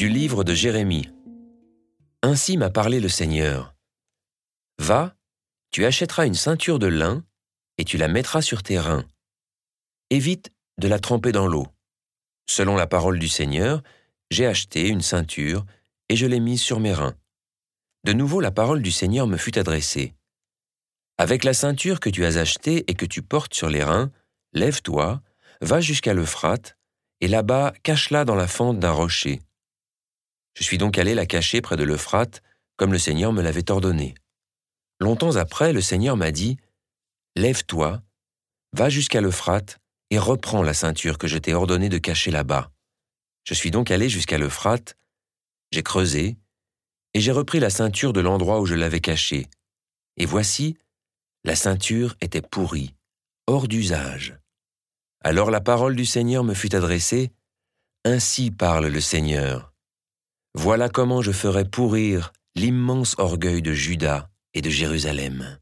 Du livre de Jérémie. Ainsi m'a parlé le Seigneur. Va, tu achèteras une ceinture de lin et tu la mettras sur tes reins. Évite de la tremper dans l'eau. Selon la parole du Seigneur, j'ai acheté une ceinture et je l'ai mise sur mes reins. De nouveau la parole du Seigneur me fut adressée. Avec la ceinture que tu as achetée et que tu portes sur les reins, lève-toi, va jusqu'à l'Euphrate, et là-bas cache-la dans la fente d'un rocher. Je suis donc allé la cacher près de l'Euphrate, comme le Seigneur me l'avait ordonné. Longtemps après, le Seigneur m'a dit, Lève-toi, va jusqu'à l'Euphrate, et reprends la ceinture que je t'ai ordonné de cacher là-bas. Je suis donc allé jusqu'à l'Euphrate, j'ai creusé, et j'ai repris la ceinture de l'endroit où je l'avais cachée. Et voici, la ceinture était pourrie, hors d'usage. Alors la parole du Seigneur me fut adressée, Ainsi parle le Seigneur. Voilà comment je ferai pourrir l'immense orgueil de Juda et de Jérusalem.